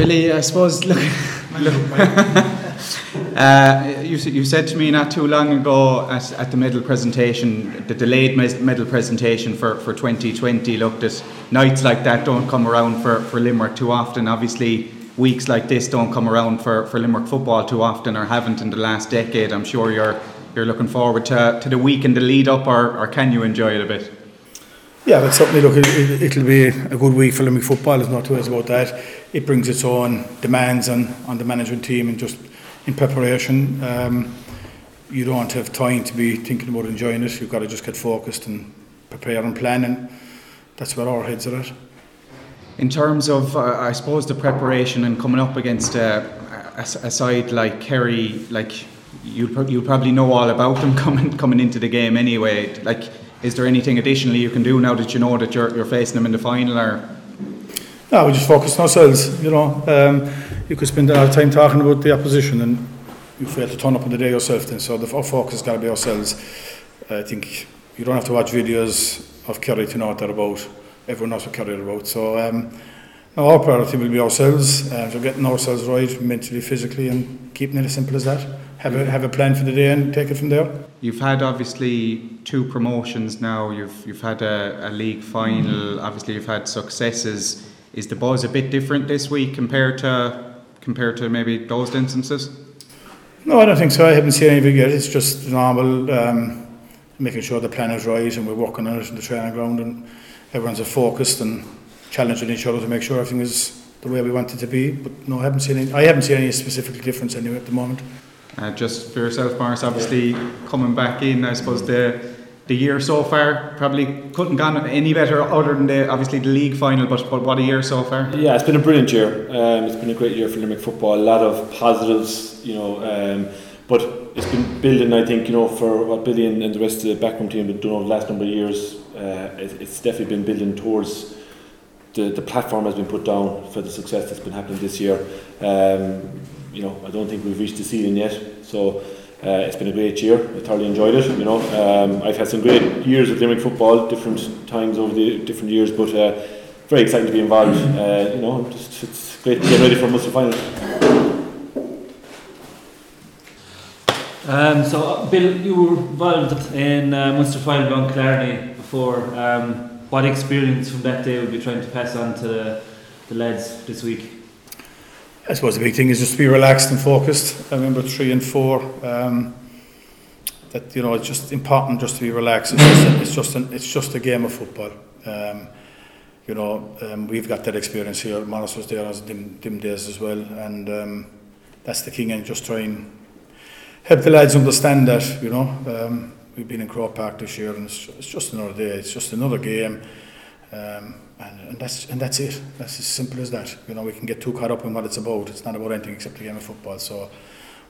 Billy, I suppose, look, look uh, you, you said to me not too long ago at, at the medal presentation, the delayed medal presentation for, for 2020, looked at nights like that don't come around for, for Limerick too often. Obviously, weeks like this don't come around for, for Limerick football too often or haven't in the last decade. I'm sure you're, you're looking forward to, to the week and the lead up, or, or can you enjoy it a bit? Yeah, but certainly look, it, will be a good week for Limerick football. There's no two ways about that. It brings its own demands on, on the management team and just in preparation. Um, you don't have time to be thinking about enjoying it. You've got to just get focused and prepare and plan, and that's where our heads are at. In terms of, uh, I suppose, the preparation and coming up against uh, a, a side like Kerry, like you you probably know all about them coming coming into the game anyway. Like is there anything additionally you can do now that you know that you're, you're facing them in the final or? No we just focus on ourselves you know um, you could spend a lot of time talking about the opposition and you fail to turn up on the day yourself then so the, our focus has got to be ourselves. I think you don't have to watch videos of Kerry to know what they're about. Everyone knows what Kerry are about so um, our priority will be ourselves uh, so getting ourselves right mentally physically and keeping it as simple as that have a have a plan for the day and take it from there. You've had obviously two promotions now. You've you've had a, a league final. Obviously, you've had successes. Is the buzz a bit different this week compared to compared to maybe those instances? No, I don't think so. I haven't seen anything yet. It's just normal, um, making sure the plan is right and we're working on it in the training ground and everyone's focused and challenging each other to make sure everything is the way we want it to be. But no, I haven't seen any. I haven't seen any specific difference anyway at the moment. Uh, just for yourself, Maurice, obviously coming back in, I suppose the the year so far probably couldn't gone any better other than the obviously the league final but, but what a year so far? Yeah it's been a brilliant year. Um, it's been a great year for Limerick football. A lot of positives you know um, but it's been building I think you know for what Billy and, and the rest of the backroom team have done over the last number of years uh, it, it's definitely been building towards the, the platform has been put down for the success that's been happening this year. Um, you know, I don't think we've reached the ceiling yet. So uh, it's been a great year. I thoroughly enjoyed it. You know, um, I've had some great years with Limerick football, different times over the different years, but uh, very exciting to be involved. Uh, you know, just, it's great to get ready for Munster final. Um, so, uh, Bill, you were involved in uh, Munster final Glen Killarney before. Um, what experience from that day would be trying to pass on to the, the lads this week? I suppose the big thing is just to be relaxed and focused. I remember three and four. Um, that you know, it's just important just to be relaxed. It's just, a, it's just, an, it's just a game of football. Um, you know, um, we've got that experience here. Manos was there as dim, dim days as well, and um, that's the king. And just try and help the lads understand that. You know, um, we've been in Croke Park this year, and it's, it's just another day. It's just another game. Um, and, and that's and that's it. That's as simple as that. You know, we can get too caught up in what it's about. It's not about anything except the game of football. So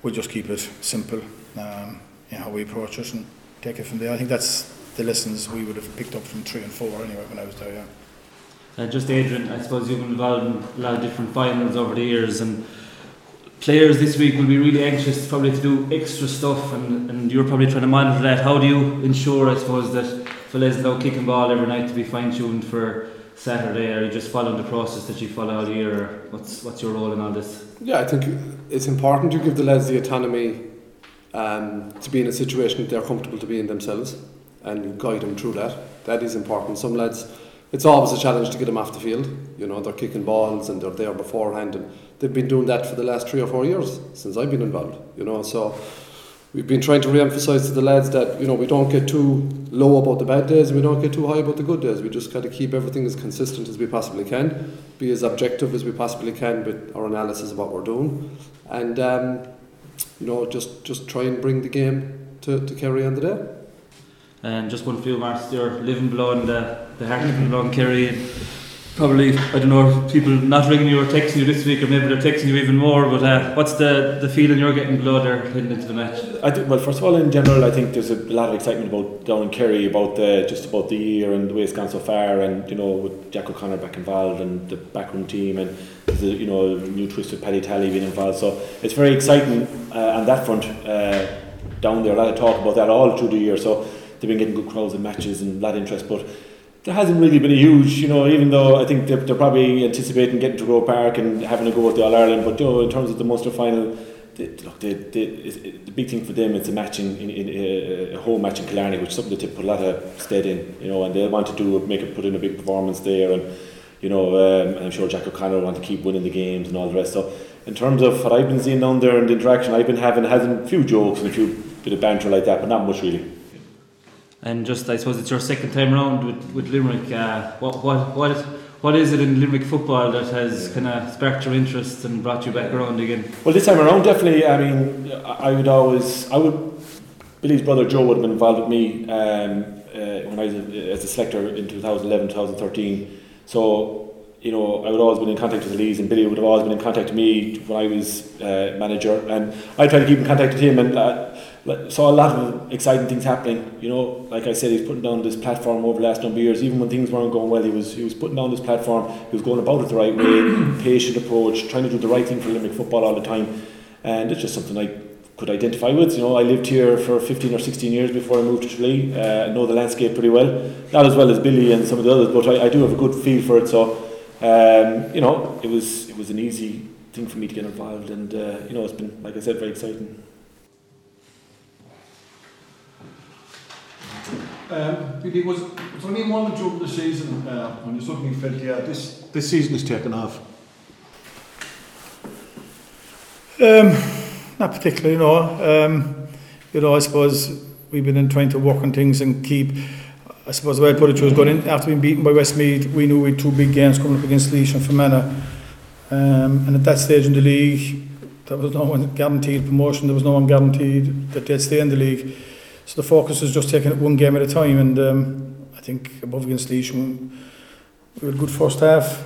we'll just keep it simple um, how we approach it and take it from there. I think that's the lessons we would have picked up from three and four anyway when I was there. Yeah. Uh, just Adrian, I suppose you've been involved in a lot of different finals over the years, and players this week will be really anxious probably to do extra stuff, and, and you're probably trying to monitor that. How do you ensure, I suppose, that fellas now kicking ball every night to be fine tuned for Saturday? Are you just following the process that you follow all year? Or what's what's your role in all this? Yeah, I think it's important to give the lads the autonomy um, to be in a situation that they're comfortable to be in themselves and you guide them through that. That is important. Some lads, it's always a challenge to get them off the field. You know, they're kicking balls and they're there beforehand, and they've been doing that for the last three or four years since I've been involved. You know, so we've been trying to re-emphasize to the lads that you know we don't get too low about the bad days and we don't get too high about the good days. We just got to keep everything as consistent as we possibly can, be as objective as we possibly can with our analysis of what we're doing, and um, you know just just try and bring the game to, to Kerry on the day. And just one few marks, living blood and the, the heart of Kerry. And probably I don't know people not ringing you or texting you this week, or maybe they're texting you even more. But uh, what's the, the feeling you're getting blood or heading into the match? I well, first of all, in general, I think there's a lot of excitement about down in Kerry about the just about the year and the way it's gone so far, and you know with Jack O'Connor back involved and the backroom team and the you know new twist with Paddy Tally being involved. So it's very exciting uh, on that front. Uh, down there, a lot of talk about that all through the year. So they've been getting good crowds and matches and a lot of interest, but there hasn't really been a huge, you know, even though I think they're, they're probably anticipating getting to Croke Park and having a go at the All Ireland, but you know, in terms of the Munster final, they, look, they, they, it, the big thing for them it's a match in, in, in a, a home match in Killarney, which is something that they put a lot of stead in, you know, and they want to do make it put in a big performance there, and you know, um, I'm sure Jack O'Connor want to keep winning the games and all the rest. So, in terms of what I've been seeing down there and the interaction I've been having, having a few jokes and a few bit of banter like that, but not much really. And just, I suppose it's your second time around with, with Limerick. Uh, what, what, what, what is it in Limerick football that has kind of sparked your interest and brought you back around again? Well, this time around, definitely. I mean, I would always, I would. Billy's brother Joe would have been involved with me um, uh, when I was a, as a selector in 2011, 2013. So, you know, I would always been in contact with the Lees, and Billy would have always been in contact with me when I was uh, manager, and I tried to keep in contact with him and. Saw a lot of exciting things happening. You know, like I said, he's putting down this platform over the last number of years. Even when things weren't going well, he was he was putting down this platform. He was going about it the right way, patient approach, trying to do the right thing for Limerick football all the time. And it's just something I could identify with. You know, I lived here for 15 or 16 years before I moved to Tralee. Uh, I know the landscape pretty well, not as well as Billy and some of the others, but I, I do have a good feel for it. So, um, you know, it was it was an easy thing for me to get involved, and uh, you know, it's been like I said, very exciting. Um, it was, it was only moment during the season uh, when you suddenly felt, yeah, this, this season is taken off. Um, not particularly, no. Um, you know, I suppose we've been in trying to work on things and keep. I suppose the way I put it was going in after being beaten by Westmeath, we knew we had two big games coming up against Laois and Fermanagh. Um, and at that stage in the league, there was no one guaranteed promotion, there was no one guaranteed that they'd stay in the league. So the focus is just taking it one game at a time, and um, I think above against Laois, we had a good first half.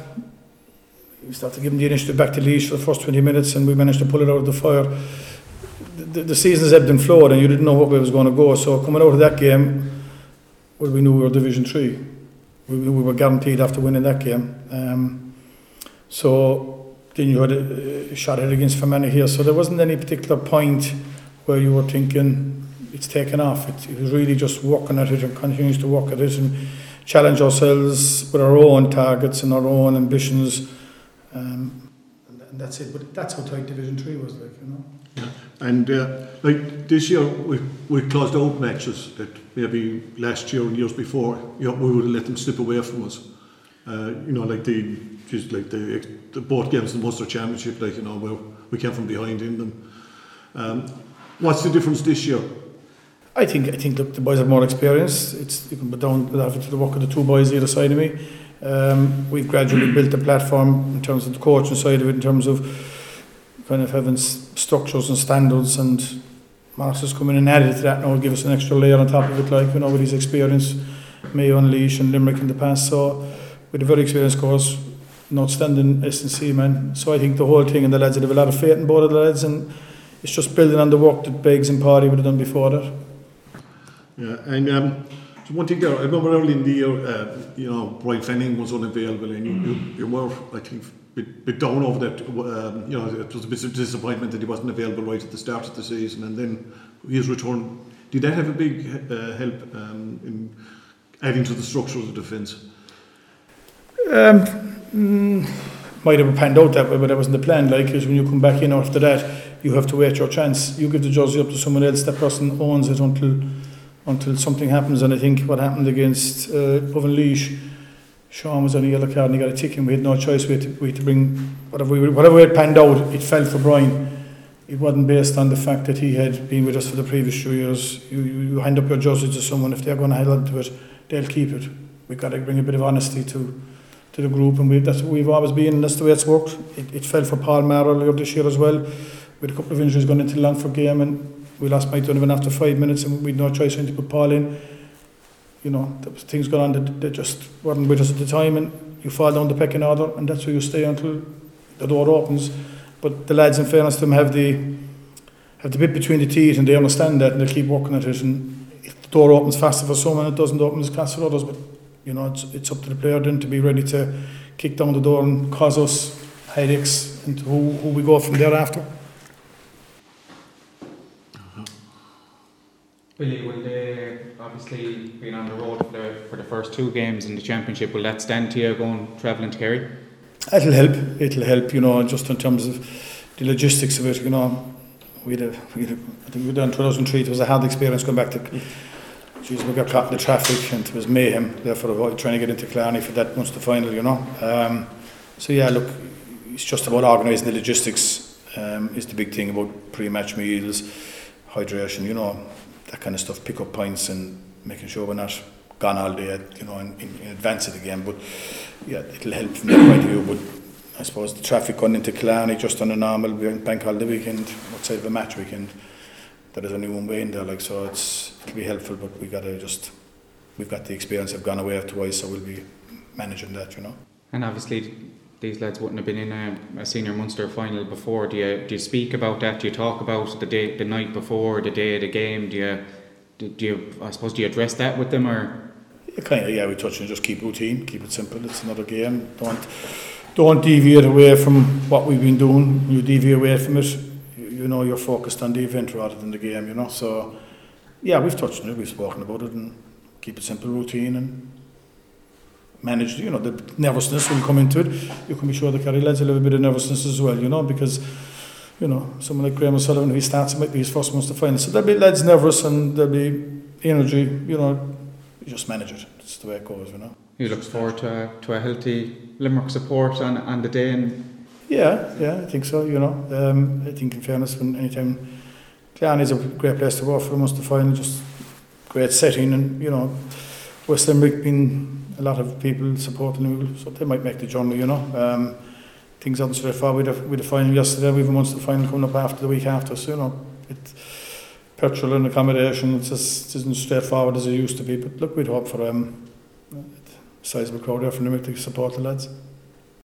We started giving the initiative back to Laois for the first 20 minutes, and we managed to pull it out of the fire. The, the, season's ebbed and flowed, and you didn't know what way was going to go. So coming out of that game, well, we knew we were Division Three. We, we were guaranteed after winning that game. Um, so then you had a, a shot at against Fermanagh here. So there wasn't any particular point where you were thinking it's taken off. It, it was really just working at it and continues to work at it and challenge ourselves with our own targets and our own ambitions. Um, and, and that's it. But that's how tight Division Three was like, you know. Yeah. And uh, like this year, we we closed out matches that maybe last year and years before, you know, we would have let them slip away from us. Uh, you know, like the just like the, the both games in the Munster Championship, like you know, where we came from behind in them. Um, what's the difference this year? I think I think the, the boys have more experience. It's you can put down to the work of the two boys either side of me. Um, we've gradually built a platform in terms of the coaching side of it, in terms of kind of having structures and standards. And come in and added to that now, will give us an extra layer on top of it, like you know, with his experience, and Laois and Limerick in the past. So with a very experienced course not standing S&C man. So I think the whole thing and the lads have a lot of faith in both of the lads, and it's just building on the work that Beggs and Party would have done before that. Yeah, and um, so one thing there, I remember early in the year, uh, you know, Brian Fanning was unavailable, and you, you, you were, I think, bit, bit down over that. Um, you know, it was a bit of disappointment that he wasn't available right at the start of the season, and then his return. Did that have a big uh, help um, in adding to the structure of the defence? Um, mm, might have panned out that way, but that wasn't the plan. Like, because when you come back in after that, you have to wait your chance. You give the jersey up to someone else. That person owns it until until something happens. And I think what happened against uh, Laois, Sean was on a yellow card and he got a tick and we had no choice. We had to, we had to bring whatever we, whatever we had panned out, it fell for Brian. It wasn't based on the fact that he had been with us for the previous two years. You, you, you hand up your jersey to someone, if they're going to hold on to it, they'll keep it. We've got to bring a bit of honesty to to the group, and we, that's what we've always been, and that's the way it's worked. It, it fell for Paul Maher earlier this year as well, with a couple of injuries going into the Longford game, and we lost Mike Donovan after five minutes and we'd no choice than to put Paul in. You know, things going on that, that just weren't with us at the time and you fall down the pecking order and that's where you stay until the door opens. But the lads, in fairness to them, have the have the bit between the teeth and they understand that and they keep working at it. And if the door opens faster for some and it doesn't open as fast for others, but you know, it's, it's up to the player then to be ready to kick down the door and cause us headaches and who, who we go from there after. Billy, will they obviously being on the road for the, for the first two games in the championship? Will that stand to you going travelling to Kerry? It'll help. It'll help. You know, just in terms of the logistics of it. You know, we had, a, we had think we done 2003. It was a hard experience going back to. Jeez, we got caught in the traffic and it was mayhem. Therefore, trying to get into Killarney for that Munster final. You know. Um, so yeah, look, it's just about organising the logistics. Um, is the big thing about pre-match meals, hydration. You know, that kind of stuff. Pick up points and making sure we're not gone all day. You know, in, in, in advance of the game. But yeah, it'll help from that point of view. But I suppose the traffic going into Killarney just on a normal bank holiday weekend, outside of a match weekend, there is only one way in there. Like so, it's it'll be helpful. But we got to just we've got the experience. I've gone away twice, so we'll be managing that. You know. And obviously, these lads wouldn't have been in a, a senior Munster final before. Do you do you speak about that? Do you talk about the day, the night before, the day of the game? Do you do, do you I suppose do you address that with them or? Yeah, kind of, yeah, we touch on just keep routine, keep it simple. It's another game. Don't don't deviate away from what we've been doing. You deviate away from it, you, you know you're focused on the event rather than the game. You know, so yeah, we've touched on it, we've spoken about it, and keep it simple, routine, and manage. You know, the nervousness will come into it. You can be sure the Kerry lads a little bit of nervousness as well. You know, because you know someone like Graham O'Sullivan, if he starts, it might be his first Munster final. So there'll be lads nervous and there'll be energy. You know, you just manage it. It's the way it goes. You know. You look forward to a, to a healthy Limerick support on, on the day and Yeah, yeah, I think so. You know, um, I think in fairness, when anytime Clan is a great place to work for us to find just great setting, and you know, West Limerick been a lot of people supporting them, so they might make the journey. You know, um, things aren't straightforward. With the, with the final yesterday, we've a Munster final coming up after the week after. So you know, it, petrol and accommodation, it's just it isn't straightforward as it used to be. But look, we'd hope for um, a sizable crowd there from Limerick to support the lads.